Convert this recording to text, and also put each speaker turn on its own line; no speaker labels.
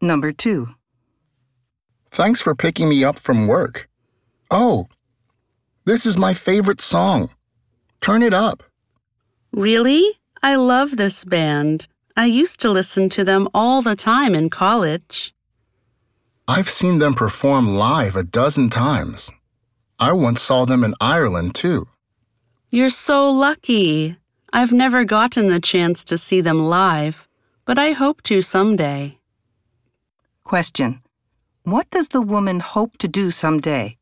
Number 2.
Thanks for picking me up from work. Oh, this is my favorite song. Turn it up.
Really? I love this band. I used to listen to them all the time in college.
I've seen them perform live a dozen times. I once saw them in Ireland, too.
You're so lucky. I've never gotten the chance to see them live, but I hope to someday.
Question. What does the woman hope to do someday?